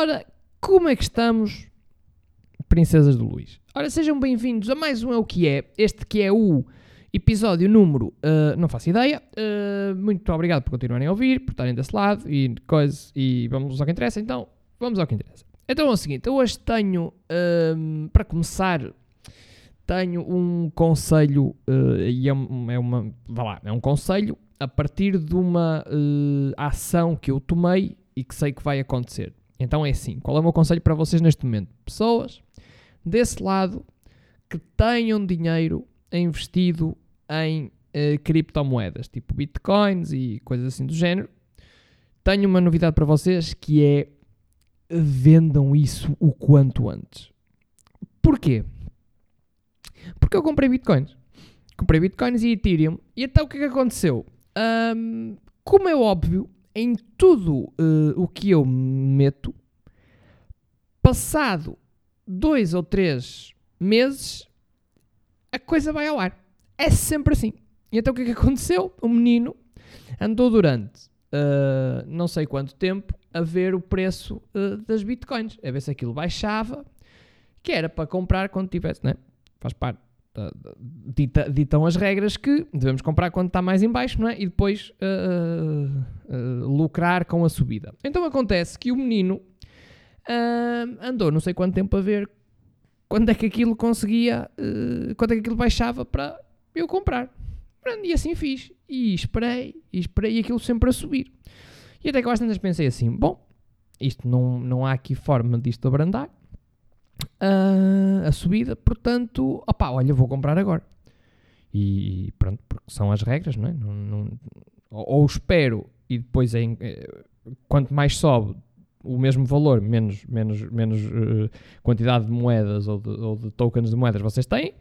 Ora, como é que estamos, princesas do Luís? Ora, sejam bem-vindos a mais um É o que é, este que é o episódio número, uh, não faço ideia. Uh, muito obrigado por continuarem a ouvir, por estarem desse lado e coisa, e vamos ao que interessa. Então, vamos ao que interessa. Então é o seguinte, eu hoje tenho, uh, para começar, tenho um conselho, e é, é, uma, vá lá, é um conselho a partir de uma ação que eu tomei e que sei que vai acontecer. Então é assim: qual é o meu conselho para vocês neste momento? Pessoas desse lado que tenham dinheiro investido em uh, criptomoedas, tipo bitcoins e coisas assim do género. Tenho uma novidade para vocês que é vendam isso o quanto antes. Porquê? Porque eu comprei bitcoins. Comprei bitcoins e Ethereum. E então o que é que aconteceu? Um, como é óbvio, em tudo uh, o que eu meto, passado dois ou três meses, a coisa vai ao ar. É sempre assim. E então o que é que aconteceu? O menino andou durante uh, não sei quanto tempo a ver o preço uh, das bitcoins, a ver se aquilo baixava, que era para comprar quando tivesse, né? Faz parte dita, ditam as regras que devemos comprar quando está mais em baixo, não é? E depois uh, uh, lucrar com a subida. Então acontece que o menino andou não sei quanto tempo a ver quando é que aquilo conseguia, quando é que aquilo baixava para eu comprar. E assim fiz. E esperei, e esperei e aquilo sempre a subir. E até que às tantas pensei assim, bom, isto não, não há aqui forma disto abrandar uh, a subida, portanto, opá, olha, vou comprar agora. E pronto, porque são as regras, não é? Não, não, ou, espero e depois em, eh, quanto mais sobe o mesmo valor, menos, menos, menos uh, quantidade de moedas ou de, ou de, tokens de moedas vocês têm.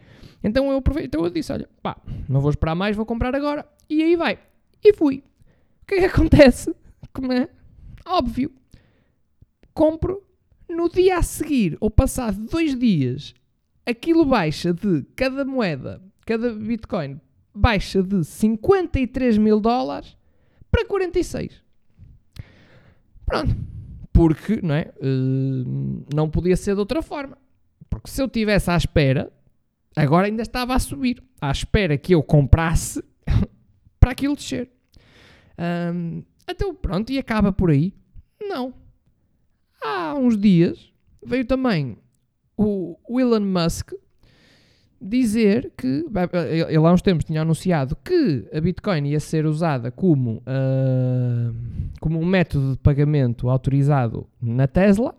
Então eu aproveito, então eu disse, olha, pá, não vou esperar mais, vou comprar agora. E aí vai. E fui. O que é que acontece? Como é óbvio, compro no dia a seguir, ou passado dois dias, aquilo baixa de cada moeda, cada Bitcoin, baixa de 53 mil dólares para 46. Pronto. Porque, não é? Uh, não podia ser de outra forma. Porque se eu tivesse à espera, agora ainda estava a subir. À espera que eu comprasse para aquilo descer. Um, então pronto, e acaba por aí? Não há uns dias veio também o Elon Musk dizer que ele há uns tempos tinha anunciado que a Bitcoin ia ser usada como, uh, como um método de pagamento autorizado na Tesla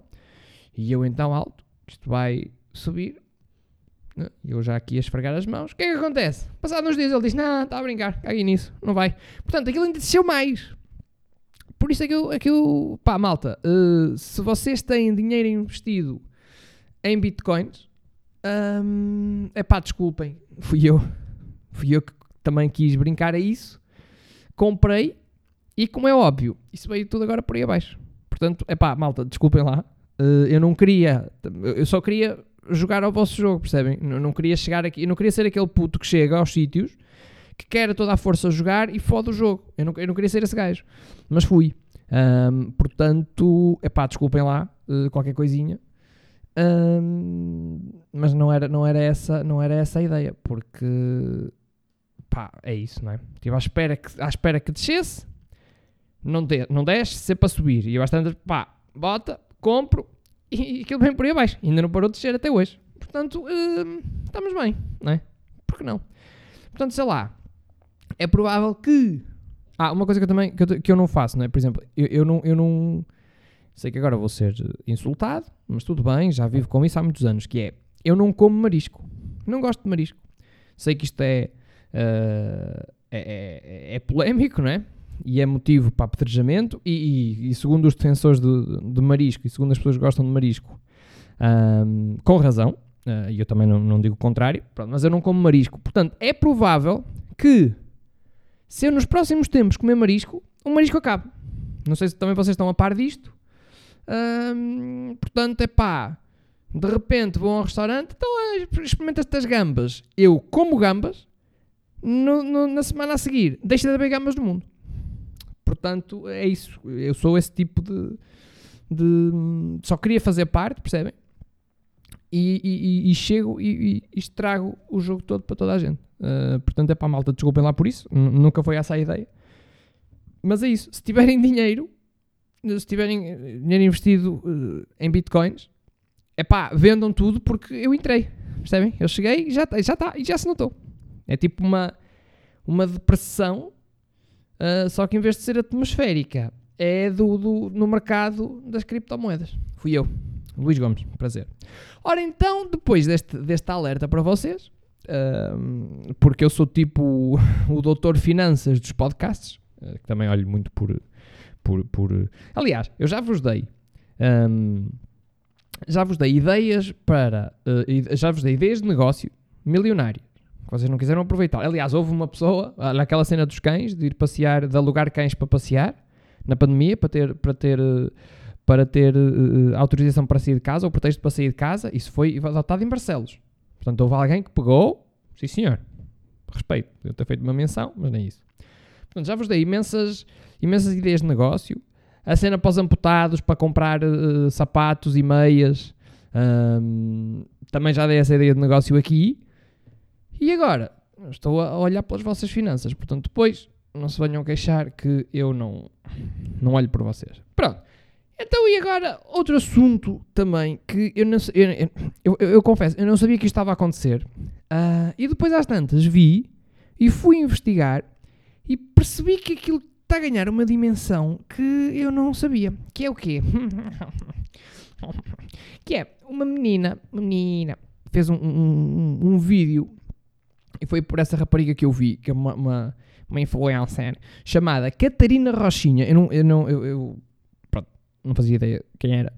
e eu então alto, isto vai subir né? eu já aqui a esfregar as mãos, o que é que acontece? Passados uns dias ele diz, não, está a brincar, caguei nisso, não vai portanto aquilo ainda desceu mais por isso é que eu, é que eu pá, malta, uh, se vocês têm dinheiro investido em bitcoins, é pá, desculpem, fui eu, fui eu que também quis brincar a isso, comprei e como é óbvio, isso veio tudo agora por aí abaixo. Portanto, é pá, malta, desculpem lá, uh, eu não queria, eu só queria jogar ao vosso jogo, percebem? Eu não queria chegar aqui, eu não queria ser aquele puto que chega aos sítios que quer a toda a força jogar e fode o jogo. Eu não, eu não queria ser esse gajo, mas fui. Um, portanto, é pá, desculpem lá uh, qualquer coisinha. Um, mas não era, não, era essa, não era essa a ideia, porque pá, é isso, não é? Estive à espera que, à espera que descesse, não, de, não desce, sempre para subir. E eu bastante, pá, bota, compro e, e aquilo vem por aí abaixo. Ainda não parou de descer até hoje. Portanto, estamos bem, não é? Por que não? Portanto, sei lá, é provável que. Ah, uma coisa que eu também que eu, que eu não faço, não é? Por exemplo, eu, eu, não, eu não. Sei que agora vou ser insultado, mas tudo bem, já vivo com isso há muitos anos, que é eu não como marisco. Não gosto de marisco. Sei que isto é, uh, é, é, é, polémico, não é? E é motivo para apedrejamento, e, e, e, segundo os defensores de, de, marisco, e segundo as pessoas que gostam de marisco, um, com razão, uh, e eu também não, não digo o contrário, pronto, mas eu não como marisco. Portanto, é provável que se eu nos próximos tempos comer marisco, o marisco acaba. Não sei se também vocês estão a par disto. Hum, portanto, é pá, de repente vou a um restaurante, então experimenta estas gambas. Eu como gambas, no, no, na semana a seguir, deixa de haver gambas no mundo. Portanto, é isso. Eu sou esse tipo de, de só queria fazer parte, percebem? E, e, e chego e, e, estrago o jogo todo para toda a gente. Uh, portanto, é para a malta, desculpem lá por isso, nunca foi essa a ideia. Mas é isso, se tiverem dinheiro, se tiverem eh, dinheiro investido uh, em bitcoins, é pá, vendam tudo porque eu entrei, percebem? Eu cheguei e já está, já está, e já se notou. É tipo uma, uma depressão, uh, só que em vez de ser atmosférica, é do, do, no mercado das criptomoedas. Fui eu, Luís Gomes, prazer. Ora então, depois deste, deste alerta para vocês, porque eu sou tipo o, doutor finanças dos podcasts, uh, que também olho muito por, por, por... Aliás, eu já vos dei... Um, já vos dei ideias para... Uh, já vos dei ideias de negócio milionário que vocês não quiseram aproveitar. Aliás, houve uma pessoa, naquela cena dos cães, de ir passear, de alugar cães para passear, na pandemia para ter, para ter, para ter uh, autorização para sair de casa ou pretexto para sair de casa. Isso foi adotado em Barcelos. Portanto, houve alguém que pegou, sim senhor, respeito, eu ter feito uma menção, mas nem isso. Portanto, já vos dei imensas, imensas ideias de negócio. A cena para os amputados, para comprar uh, sapatos e meias. Um, também já dei essa ideia de negócio aqui. E agora, estou a olhar pelas vossas finanças. Portanto, depois não se venham queixar que eu não, não olho por vocês. Pronto. Então, e agora, outro assunto também que eu não eu, eu, eu, eu confesso, eu não sabia que isto estava a acontecer. Uh, e depois, às tantas, vi e fui investigar e percebi que aquilo está a ganhar uma dimensão que eu não sabia. Que é o quê? que é uma menina, menina, fez um, um, um, vídeo e foi por essa rapariga que eu vi, que é uma, uma uma influencer chamada Catarina Rochinha. Eu não, eu não, eu, eu não fazia ideia quem era.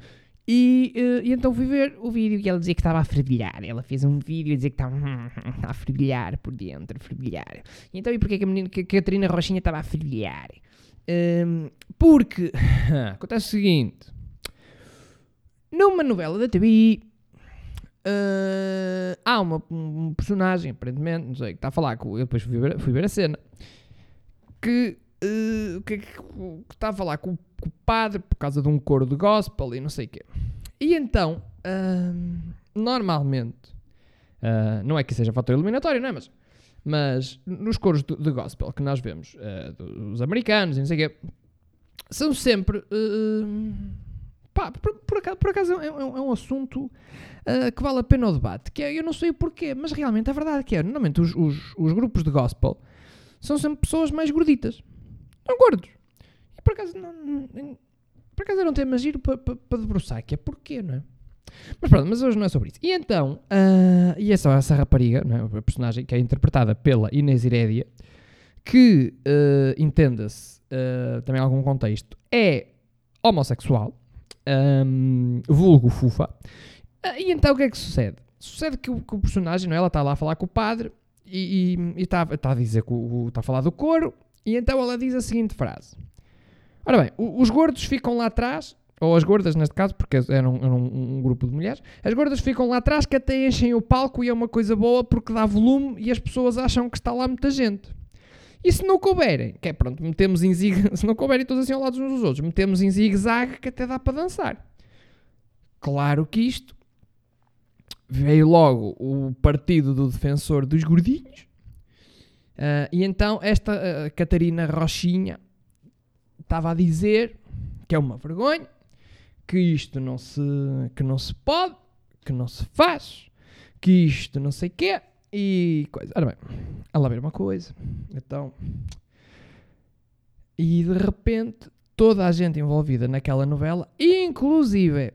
E, uh, e, então fui ver o vídeo e ela dizia que estava a fervilhar. Ela fez um vídeo e dizia que estava a fervilhar por dentro, a fervilhar. E então, e porquê que a, menina, que a Catarina Rochinha estava a fervilhar? Um, porque acontece o seguinte: numa novela da TV uh, há uma, um personagem, aparentemente, não sei, que está a falar com. Eu depois fui ver, fui ver a cena que, uh, que, que, que está a falar com, com, o padre por causa de um coro de gospel e não sei o quê. E então, uh, normalmente, uh, não é que seja fator eliminatório, não é? Mas, mas nos coros de, de gospel que nós vemos, dos americanos e não sei o quê, são sempre. Pá, por, por, acaso, por acaso é, é, é, um assunto uh, que vale a pena o debate. Que é, eu não sei o porquê, mas realmente é verdade que é. Normalmente os, os, os grupos de gospel são sempre pessoas mais gorditas. São gordos. E por acaso, não, não, por acaso era um tema giro para pa, pa debruçar, que é porquê, não é? Mas pronto, mas hoje não é sobre isso. E então, uh, e essa, essa rapariga, não é? a personagem que é interpretada pela Inês Irédia, que, uh, entenda-se, uh, também algum contexto, é homossexual, um, vulgo fufa. Uh, e então o que é que sucede? Sucede que o, que o personagem, não é? ela está lá a falar com o padre e está tá a dizer que está a falar do couro, e então ela diz a seguinte frase: Ora bem, os gordos ficam lá atrás, ou as gordas neste caso, porque eram, eram um, um, grupo de mulheres, as gordas ficam lá atrás que até enchem o palco e é uma coisa boa porque dá volume e as pessoas acham que está lá muita gente. E se não couberem, que é pronto, metemos em zig se não couberem todos assim ao lado uns dos outros, metemos em zigue-zague que até dá para dançar. Claro que isto veio logo o partido do defensor dos gordinhos. Uh, e então esta uh, Catarina Rochinha estava a dizer que é uma vergonha, que isto não se, que não se pode, que não se faz, que isto não sei o quê e coisa. Ora bem, ela ver uma coisa. Então, e de repente toda a gente envolvida naquela novela, inclusive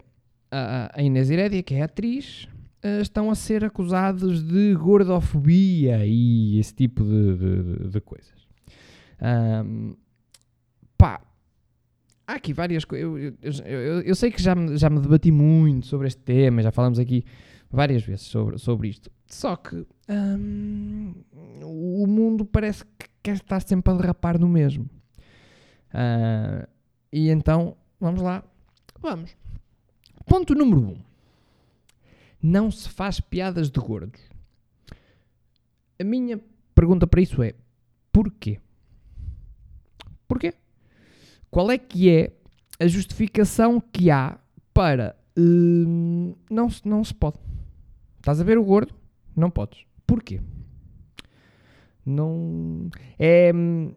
a, a Inês Herédia, que é atriz, estão a ser acusados de gordofobia e esse tipo de, de, de coisas. Um, pá, há aqui várias coisas. Eu, eu, eu, eu, sei que já me, já me debati muito sobre este tema, já falamos aqui várias vezes sobre, sobre isto. Só que o mundo parece que quer estar sempre a derrapar no mesmo. Uh, e então, vamos lá. Vamos. Ponto número 1. Um não se faz piadas de gordos. A minha pergunta para isso é: porquê? Porquê? Qual é que é a justificação que há para hum, não, não se pode. Estás a ver o gordo? Não podes. Porquê? Não. É. hum,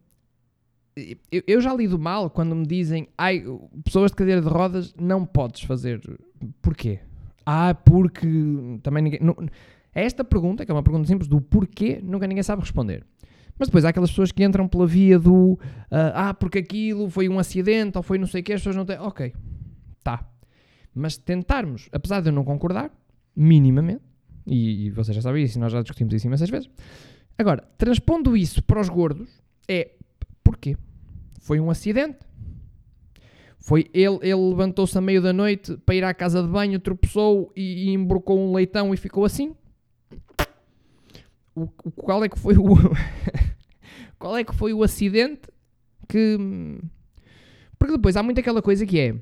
Eu, eu já lido mal quando me dizem, ai, pessoas de cadeira de rodas não podes fazer. Porquê? Ah, porque também ninguém. não- é esta pergunta, que é uma pergunta simples, do porquê, nunca ninguém sabe responder. Mas depois há aquelas pessoas que entram pela via do ah, ah, porque aquilo foi um acidente ou foi não sei o que, as pessoas não têm. Ok, tá. Mas tentarmos, apesar de eu não concordar, minimamente, e, e vocês já sabem isso, nós já discutimos isso imensas vezes. Agora, transpondo isso para os gordos, é porquê? Foi um acidente. Foi ele, ele levantou-se à meio da noite para ir à casa de banho, tropeçou e, e embrocou um leitão e ficou assim. O, o- qual é que foi o qual é que foi o acidente que porque depois há muito aquela coisa que é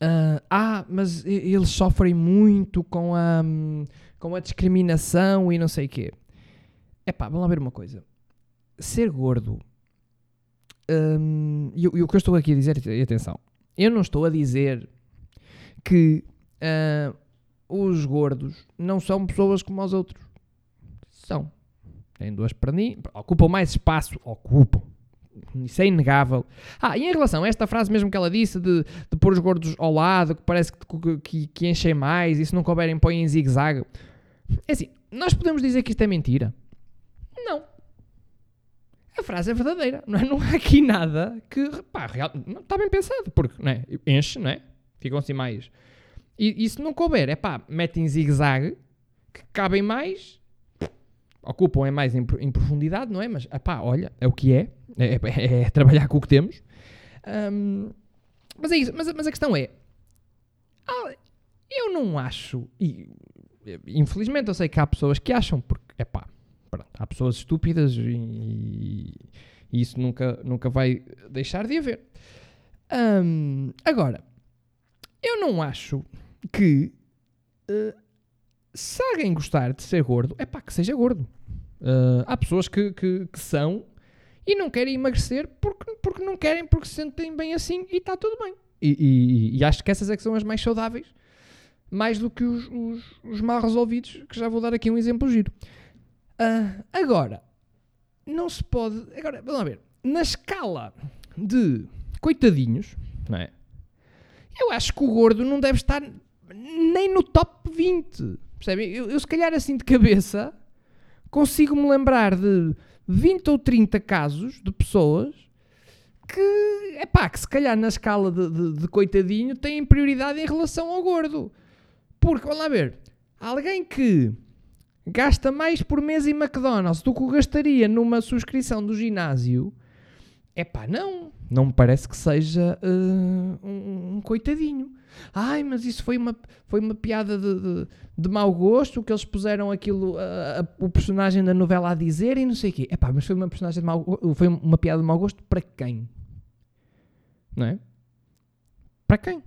ah, ah, mas eles sofrem muito com a com a discriminação e não sei o quê. Epá, vamos lá ver uma coisa. Ser gordo hum, e, e o que eu estou aqui a dizer, e atenção, eu não estou a dizer que ah, os gordos não são pessoas como os outros. São. Têm duas perninhas, ocupam mais espaço, ocupam. Isso é inegável. Ah, e em relação a esta frase mesmo que ela disse de, de pôr os gordos ao lado, que parece que, que, que enchem mais e se não couberem põem em zigue-zague. É assim, nós podemos dizer que isto é mentira? A frase é verdadeira. Não, é? não há aqui nada que, pá, real, não, está bem pensado, porque não é? enche, não é? Ficam assim mais. E, e se não couber, é pá, metem em zigue-zague, que cabem mais, ocupam é mais em, em profundidade, não é? Mas, pá, olha, é o que é. É, é- é trabalhar com o que temos. Ahm, mas é isso. Mas, mas a questão é, ah, eu não acho, e infelizmente eu sei que há pessoas que acham, porque, é pá, pessoas estúpidas e, e isso nunca, nunca vai deixar de haver. Ahm, agora, eu não acho que eh, se alguém gostar de ser gordo, é pá, que seja gordo. Eh, há pessoas que, que, que são e não querem emagrecer porque, porque não querem, porque se sentem bem assim e está tudo bem. E, e- e acho que essas é que são as mais saudáveis, mais do que os, os, os mal resolvidos, que já vou dar aqui um exemplo giro. Ah, agora, não se pode. Agora, vamos lá ver. Na escala de coitadinhos, não é? Eu acho que o gordo não deve estar nem no top 20. Percebem? Eu, eu, se calhar, assim de cabeça, consigo me lembrar de 20 ou 30 casos de pessoas que, é pá, que se calhar na escala de, de, de coitadinho têm prioridade em relação ao gordo. Porque, vamos lá ver, alguém que gasta mais por mês em McDonald's do que o gastaria numa subscrição do ginásio, é pá, não. Não me parece que seja uh, um, um coitadinho. Ai, mas isso foi uma, foi uma piada de, de, de mau gosto, que eles puseram aquilo, uh, a- o personagem da novela a dizer e não sei o quê. É pá, mas foi uma personagem de mau foi uma piada de mau gosto para quem? Não é? Para quem?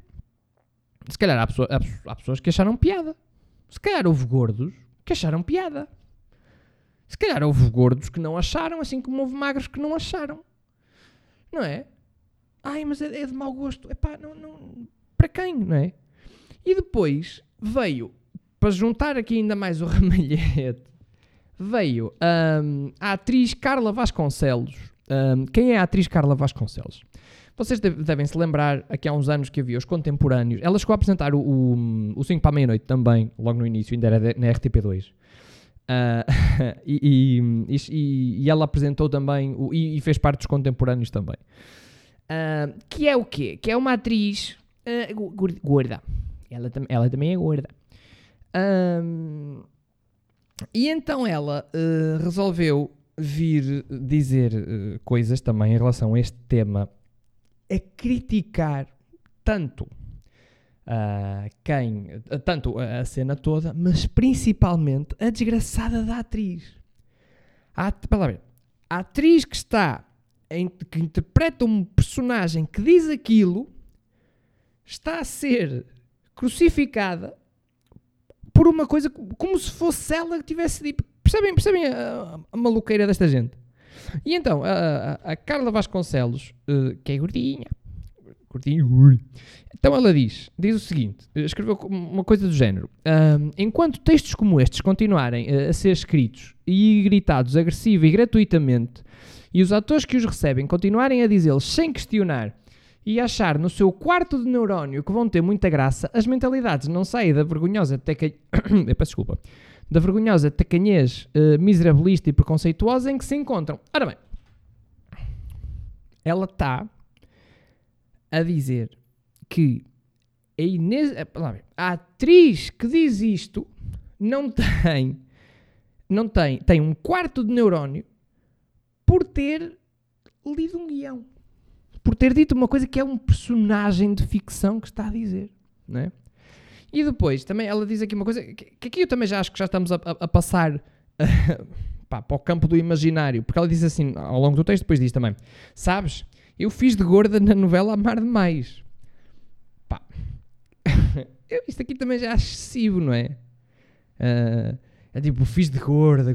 Se calhar há, pessoa- há há pessoas que acharam piada. Se calhar houve gordos que acharam piada. Se calhar houve gordos que não acharam, assim como houve magros que não acharam. Não é? Ai, mas é, é de mau gosto. Epá, não, não, para quem, não é? E depois veio, para juntar aqui ainda mais o ramalhete, veio hum, a atriz Carla Vasconcelos. Hum, quem é a atriz Carla Vasconcelos? Vocês deve- devem se lembrar, aqui há uns anos que havia os contemporâneos. Ela chegou a apresentar o, o, o 5 para a meia-noite também, logo no início, ainda era na RTP2. Ah, e, e- e- e ela apresentou também o- e, fez parte dos contemporâneos também. Ah, que é o quê? Que é uma atriz gor- gorda. Ela, ela também é gorda. E então ela resolveu vir dizer coisas também em relação a este tema, a criticar tanto ah, quem, ah, tanto a a cena toda, mas principalmente a desgraçada da atriz. A, ver, a atriz que está, em- que interpreta um personagem que diz aquilo, está a ser crucificada por uma coisa co- como se fosse ela que tivesse dito. Percebem, percebem a, a maluqueira desta gente? E então, a, a- Carla Vasconcelos, eh, que é gordinha. Ui. Então ela diz, diz o seguinte, escreveu uma coisa do género. "Ahm, enquanto textos como estes continuarem eh, a ser escritos e gritados agressiva e gratuitamente, e os atores que os recebem continuarem a dizê-los sem questionar e achar no seu quarto de neurónio que vão ter muita graça, as mentalidades não saem da vergonhosa teca... Peço desculpa. Da vergonhosa tacanhez eh, miserabilista e preconceituosa em que se encontram. Ora bem, ela está a dizer que a Inês, eh, a atriz que diz isto não tem, não tem, tem um quarto de neurónio por ter lido um guião, por ter dito uma coisa que é um personagem de ficção que está a dizer, não é? E depois, também ela diz aqui uma coisa que, que aqui eu também já acho que já estamos a, a- a passar pá, para o campo do imaginário, porque ela diz assim, ao longo do texto, depois diz também, sabes, eu fiz de gorda na novela Amar Demais. Pá, eu- isto aqui também já é excessivo, não é? Ah, é tipo, fiz de gorda,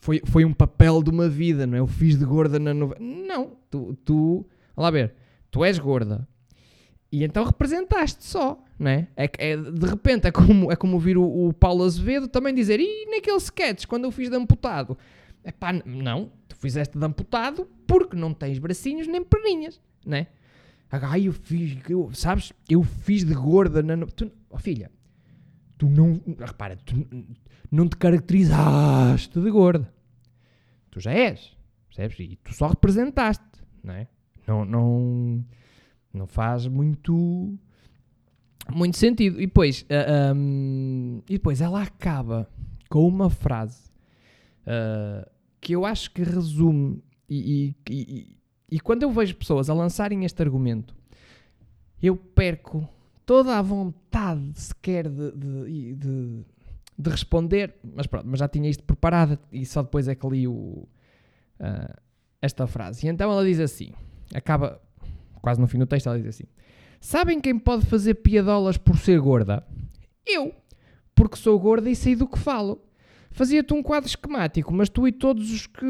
foi, foi um papel de uma vida, não é? Eu fiz de gorda na novela. Não, tu, tu, lá ver, tu és gorda. E então representaste só, não é? É, é- de repente é como, é como ouvir o, o Paulo Azevedo também dizer e naquele sketch, quando eu fiz de amputado. É pá, não, tu fizeste de amputado porque não tens bracinhos nem perninhas, não é? Ai, eu fiz, eu, sabes, eu fiz de gorda na... Tu, oh filha, tu não, repara, tu não te caracterizaste de gorda. Tu já és, percebes? E tu só representaste, não é? Não, não, não faz muito, muito sentido. E depois, ah, ahm, e depois ela acaba com uma frase ah, que eu acho que resume e, e- e- e quando eu vejo pessoas a lançarem este argumento, eu perco toda a vontade sequer de, de, de, de responder, mas pronto, mas já tinha isto preparado e só depois é que li o, ah, esta frase. E então ela diz assim, acaba quase no fim do texto, ela diz assim: Sabem quem pode fazer piadolas por ser gorda? Eu, porque sou gorda e sei do que falo. Fazia-te um quadro esquemático, mas tu e todos os que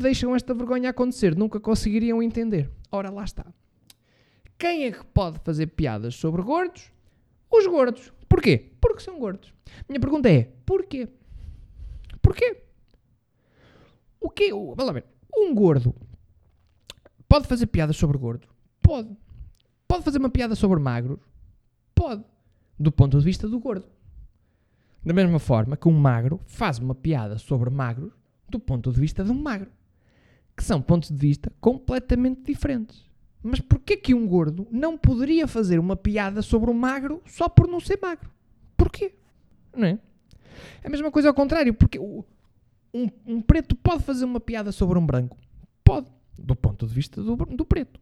deixam esta vergonha acontecer nunca conseguiriam entender. Ora, lá está. Quem é que pode fazer piadas sobre gordos? Os gordos. Porquê? Porque são gordos. Minha pergunta é: porquê? Porquê? O quê? O- Vamos ver. Um gordo pode fazer piadas sobre gordos? Pode. Pode fazer uma piada sobre magros? Pode. Do ponto de vista do gordo. Da mesma forma que um magro faz uma piada sobre magros do ponto de vista de um magro. Que são pontos de vista completamente diferentes. Mas porquê que um gordo não poderia fazer uma piada sobre um magro só por não ser magro? Porquê? Não é? É a mesma coisa ao contrário, porque um, um preto pode fazer uma piada sobre um branco? Pode, do ponto de vista do, do preto.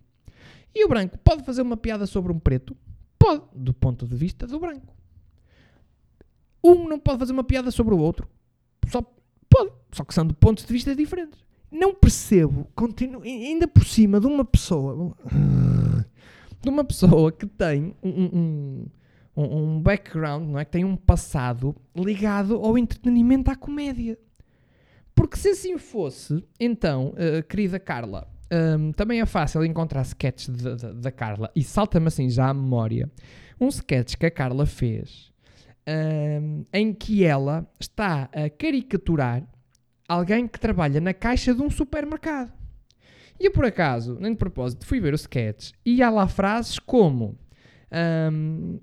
E o branco pode fazer uma piada sobre um preto? Pode, do ponto de vista do branco. Um não pode fazer uma piada sobre o outro? Só pode, só que são de pontos de vista diferentes. Não percebo, continuo, ainda por cima de uma pessoa, de uma pessoa que tem um, um, um- background, não é? Que tem um passado ligado ao entretenimento, à comédia. Porque se assim fosse, então, eh, querida Carla, hum, também é fácil encontrar sketches da- Carla e salta-me assim já à memória um sketch que a Carla fez hum, em que ela está a caricaturar alguém que trabalha na caixa de um supermercado. E eu, por acaso, nem de propósito, fui ver o sketch e há lá frases como hum,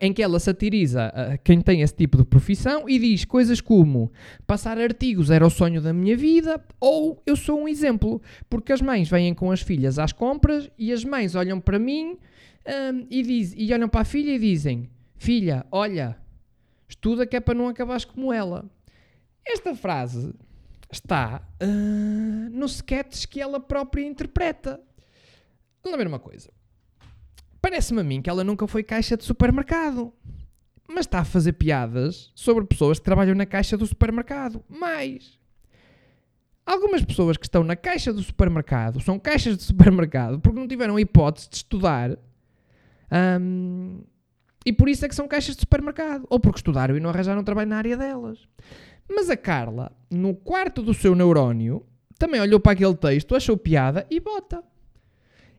em que ela satiriza ah, quem tem esse tipo de profissão e diz coisas como passar artigos era o sonho da minha vida ou eu sou um exemplo, porque as mães vêm com as filhas às compras e as mães olham para mim hum, e, diz, e olham para a filha e dizem filha, olha, estuda que é para não acabares como ela. Esta frase está ah, no sketch que ela própria interpreta. Vamos ver uma coisa. Parece-me a mim que ela nunca foi caixa de supermercado. Mas está a fazer piadas sobre pessoas que trabalham na caixa do supermercado. Mais. Algumas pessoas que estão na caixa do supermercado são caixas de supermercado porque não tiveram a hipótese de estudar. ahm, e por isso é que são caixas de supermercado. Ou porque estudaram e não arranjaram trabalho na área delas. Mas a Carla, no quarto do seu neurónio, também olhou para aquele texto, achou piada e bota.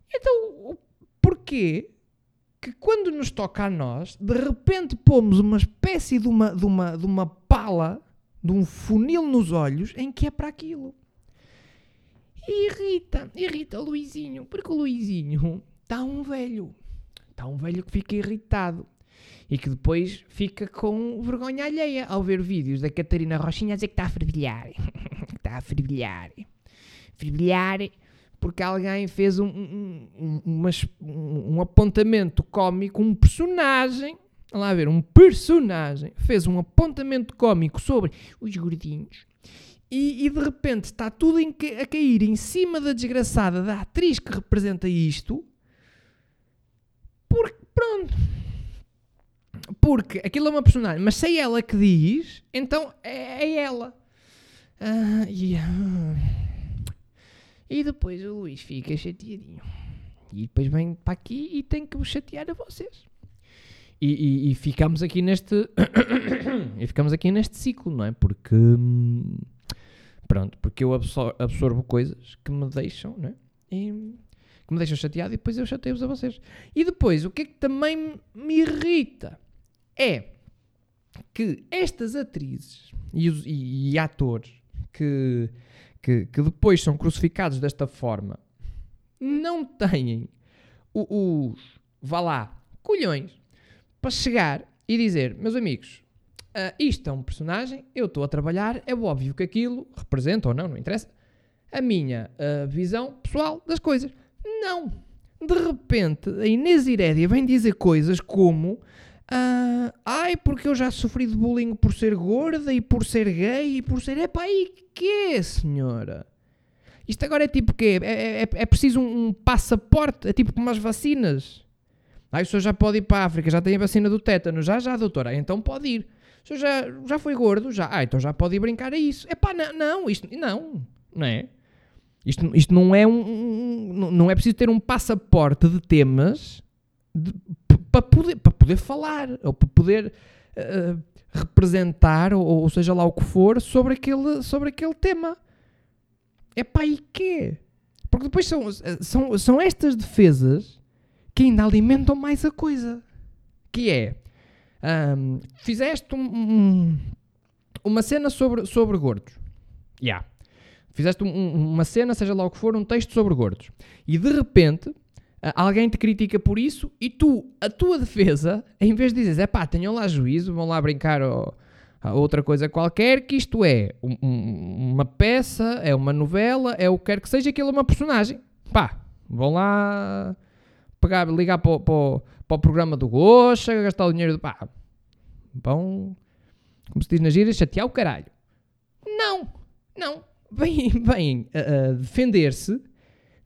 Então, porquê que quando nos toca a nós, de repente pomos uma espécie de uma, de uma, de uma pala, de um funil nos olhos, em que é para aquilo. E irrita, irrita o Luizinho, porque o Luizinho está um velho. Está um velho que fica irritado. E que depois fica com vergonha alheia ao ver vídeos da Catarina Rochinha a dizer que está a fervilhar. está a fervilhar. Fervilhar porque alguém fez um, um, um, um, um apontamento cómico, um personagem, lá ver, um personagem fez um apontamento cómico sobre os gordinhos e, e de repente está tudo em, a cair em cima da desgraçada da atriz que representa isto, porque pronto. Porque aquilo é uma personagem, mas se é ela que diz, então é, é ela. Uh, yeah. E depois o Luís fica chateadinho. E depois vem para aqui e tem que vos chatear a vocês. E, e, e ficamos aqui neste. e ficamos aqui neste ciclo, não é? Porque. Pronto, porque eu absor absorvo coisas que me deixam, não é? E, que me deixam chateado e depois eu chateio-vos a vocês. E depois, o que é que também me irrita é que estas atrizes e, os, e, e atores que que, que depois são crucificados desta forma não têm os, vá lá, colhões para chegar e dizer, meus amigos, uh, isto é um personagem, eu estou a trabalhar, é óbvio que aquilo representa ou não, não interessa, a minha uh, visão pessoal das coisas. Não! De repente, a Inês Irédia vem dizer coisas como Uh, ai, porque eu já sofri de bullying por ser gorda e por ser gay e por ser. Epá, e que senhora? Isto agora é tipo quê? É, é, é preciso um, um, passaporte? É tipo como as vacinas? Ai, o senhor já pode ir para a África, já tem a vacina do tétano. Já, já, doutora. Então pode ir. O senhor já, já foi gordo? Já. Ah, então já pode ir brincar a isso. Epá, não, não, isto não. Não é? Isto, isto não é um, um. Não é preciso ter um passaporte de temas de, para poder, para poder falar, ou para poder uh, representar, ou, ou, seja lá o que for, sobre aquele, sobre aquele tema. É pá, e quê? Porque depois são, são, são estas defesas que ainda alimentam mais a coisa. Que é, um, fizeste um, um, uma cena sobre, sobre gordos. Já. Yeah. Fizeste uma cena, seja lá o que for, um texto sobre gordos. E de repente alguém te critica por isso e tu, a tua defesa, em vez de dizeres, é pá, tenham lá juízo, vão lá brincar ou, a outra coisa qualquer, que isto é um, um, uma peça, é uma novela, é o que quer que seja, aquilo é uma personagem. Pá, vão lá pegar, ligar para, para, para o programa do Goxa, gastar o dinheiro do pá. Vão, como se diz na gira, chatear o caralho. Não, não. Vêm, vêm a defender-se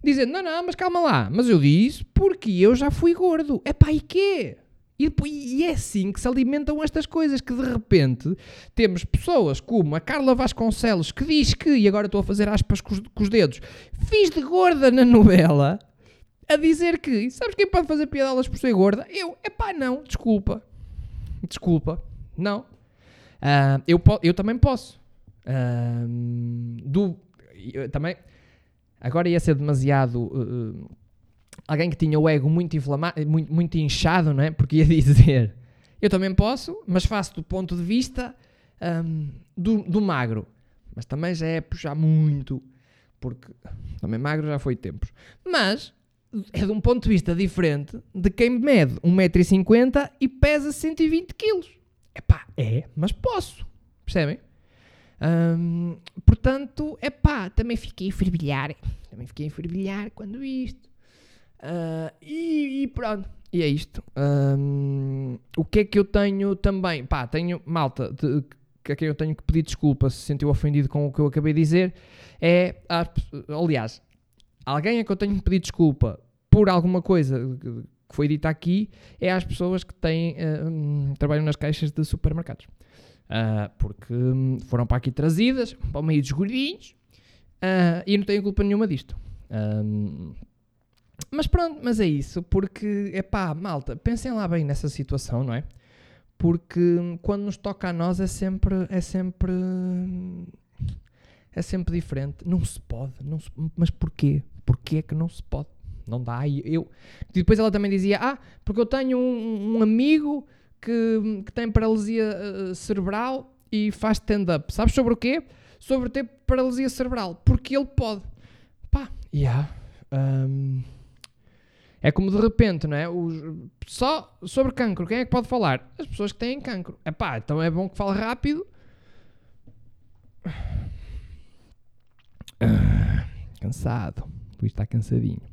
dizendo: não, não, mas calma lá, mas eu disse porque eu já fui gordo. É pá, e quê? E, e é assim que se alimentam estas coisas, que de repente temos pessoas como a Carla Vasconcelos, que diz que, e agora estou a fazer aspas com os, dedos, fiz de gorda na novela, a dizer que, sabes quem pode fazer piadas por ser gorda? Eu, é pá, não, desculpa. Desculpa, não. Uh, eu, eu também posso. Uh, do, eu, também, Agora ia ser demasiado. Uh, alguém que tinha o ego muito inflamado, muito, muito inchado, não é? Porque ia dizer: Eu também posso, mas faço do ponto de vista um, do, do magro. Mas também já é puxar muito, porque também magro já foi tempos. Mas é de um ponto de vista diferente de quem mede 1,50m e pesa 120 kg. Epá, é, mas posso. Percebem? Um, portanto, é pá, também fiquei a fervilhar. Também fiquei a fervilhar quando isto. Uh, e, e, pronto, e é isto. Um, o que é que eu tenho também? Pá, tenho malta de, que a quem eu tenho que pedir desculpa se sentiu ofendido com o que eu acabei de dizer. É, aliás, alguém a que eu tenho que pedir desculpa por alguma coisa que foi dita aqui é às pessoas que têm, uh, trabalham nas caixas de supermercados. Uh, porque hum, foram para aqui trazidas, para o meio dos gordinhos, uh, e não tenho culpa nenhuma disto. Um, mas pronto, mas é isso, porque, é pá, malta, pensem lá bem nessa situação, não é? Porque quando nos toca a nós é sempre, é sempre, é sempre diferente. Não se pode, não se, mas porquê? Porquê é que não se pode? Não dá. Eu... E depois ela também dizia: Ah, porque eu tenho um, um amigo que, que tem paralisia uh, cerebral e faz stand-up. Sabes sobre o quê? Sobre ter paralisia cerebral. Porque ele pode. Pá, yeah. Um, é como de repente, não é? Os, só sobre cancro, quem é que pode falar? As pessoas que têm cancro. É pá, então é bom que fale rápido. Ah, cansado. Luís está cansadinho.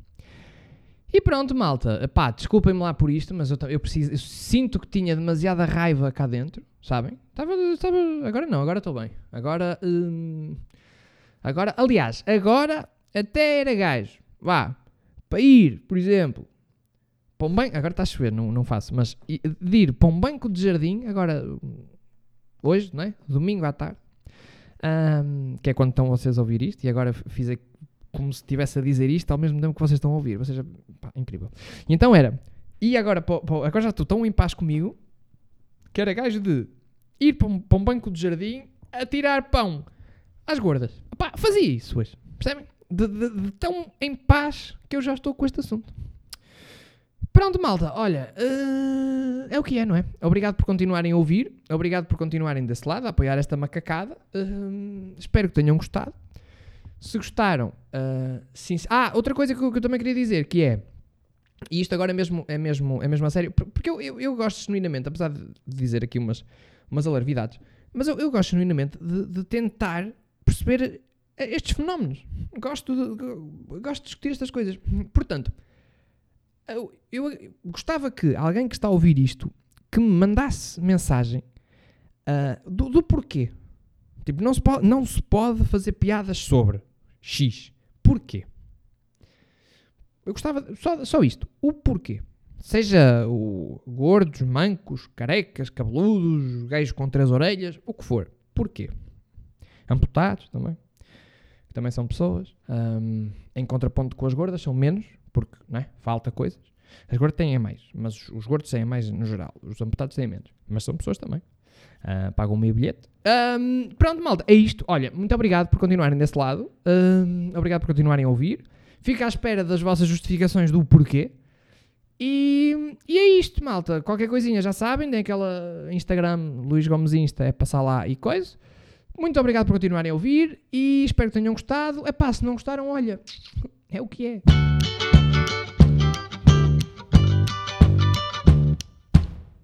E pronto, malta. Pá, desculpem-me lá por isto, mas eu, eu, preciso, eu sinto que tinha demasiada raiva cá dentro, sabem? Estava, estava, agora não, agora estou bem. Agora, hum, agora, aliás, agora até era gajo. Vá, para ir, por exemplo, para um banco, agora está a chover, não, não faço, mas de ir para um banco de jardim, agora, hoje, não é? Domingo à tarde, um, que é quando estão vocês a ouvir isto, e agora fiz como se estivesse a dizer isto ao mesmo tempo que vocês estão a ouvir, ou seja, pá, incrível. E então era, e agora, pá, pá, agora já estou tão em paz comigo, que era gajo de ir para um, para um banco de jardim a tirar pão às gordas. Pá, fazia isso hoje, percebem? de, de, de, tão em paz que eu já estou com este assunto. Pronto, malta, olha, uh, é o que é, não é? Obrigado por continuarem a ouvir, obrigado por continuarem desse lado, a apoiar esta macacada. Uh, espero que tenham gostado. Se gostaram, uh, sim. Ah, outra coisa que eu, que eu, também queria dizer, que é, e isto agora é mesmo, é mesmo, é mesmo a sério, porque eu, eu, eu gosto genuinamente, apesar de dizer aqui umas, umas alarvidades, mas eu, eu gosto genuinamente de, de tentar perceber estes fenómenos. Gosto de, gosto de discutir estas coisas. Portanto, eu, eu, gostava que alguém que está a ouvir isto que me mandasse mensagem uh, do, do, porquê. Tipo, não se, pode, não se pode fazer piadas sobre X. Porquê? Eu gostava só, só isto. O porquê. Seja o gordos, mancos, carecas, cabeludos, gajos com três orelhas, o que for. Porquê? Amputados também que também são pessoas. Um, em contraponto com as gordas, são menos, porque não é? falta coisas. As gordas têm mais, mas os gordos têm mais no geral. Os amputados têm menos, mas são pessoas também. Uh, pagam o meu bilhete. Um, pronto, malta, é isto. Olha, muito obrigado por continuarem desse lado. Um, obrigado por continuarem a ouvir. Fico à espera das vossas justificações do porquê. E, e, é isto, malta. Qualquer coisinha já sabem, tem aquela Instagram, Luís Gomes Insta, é passar lá e coisa. Muito obrigado por continuarem a ouvir e espero que tenham gostado. É pá, se não gostaram, olha, é o que é.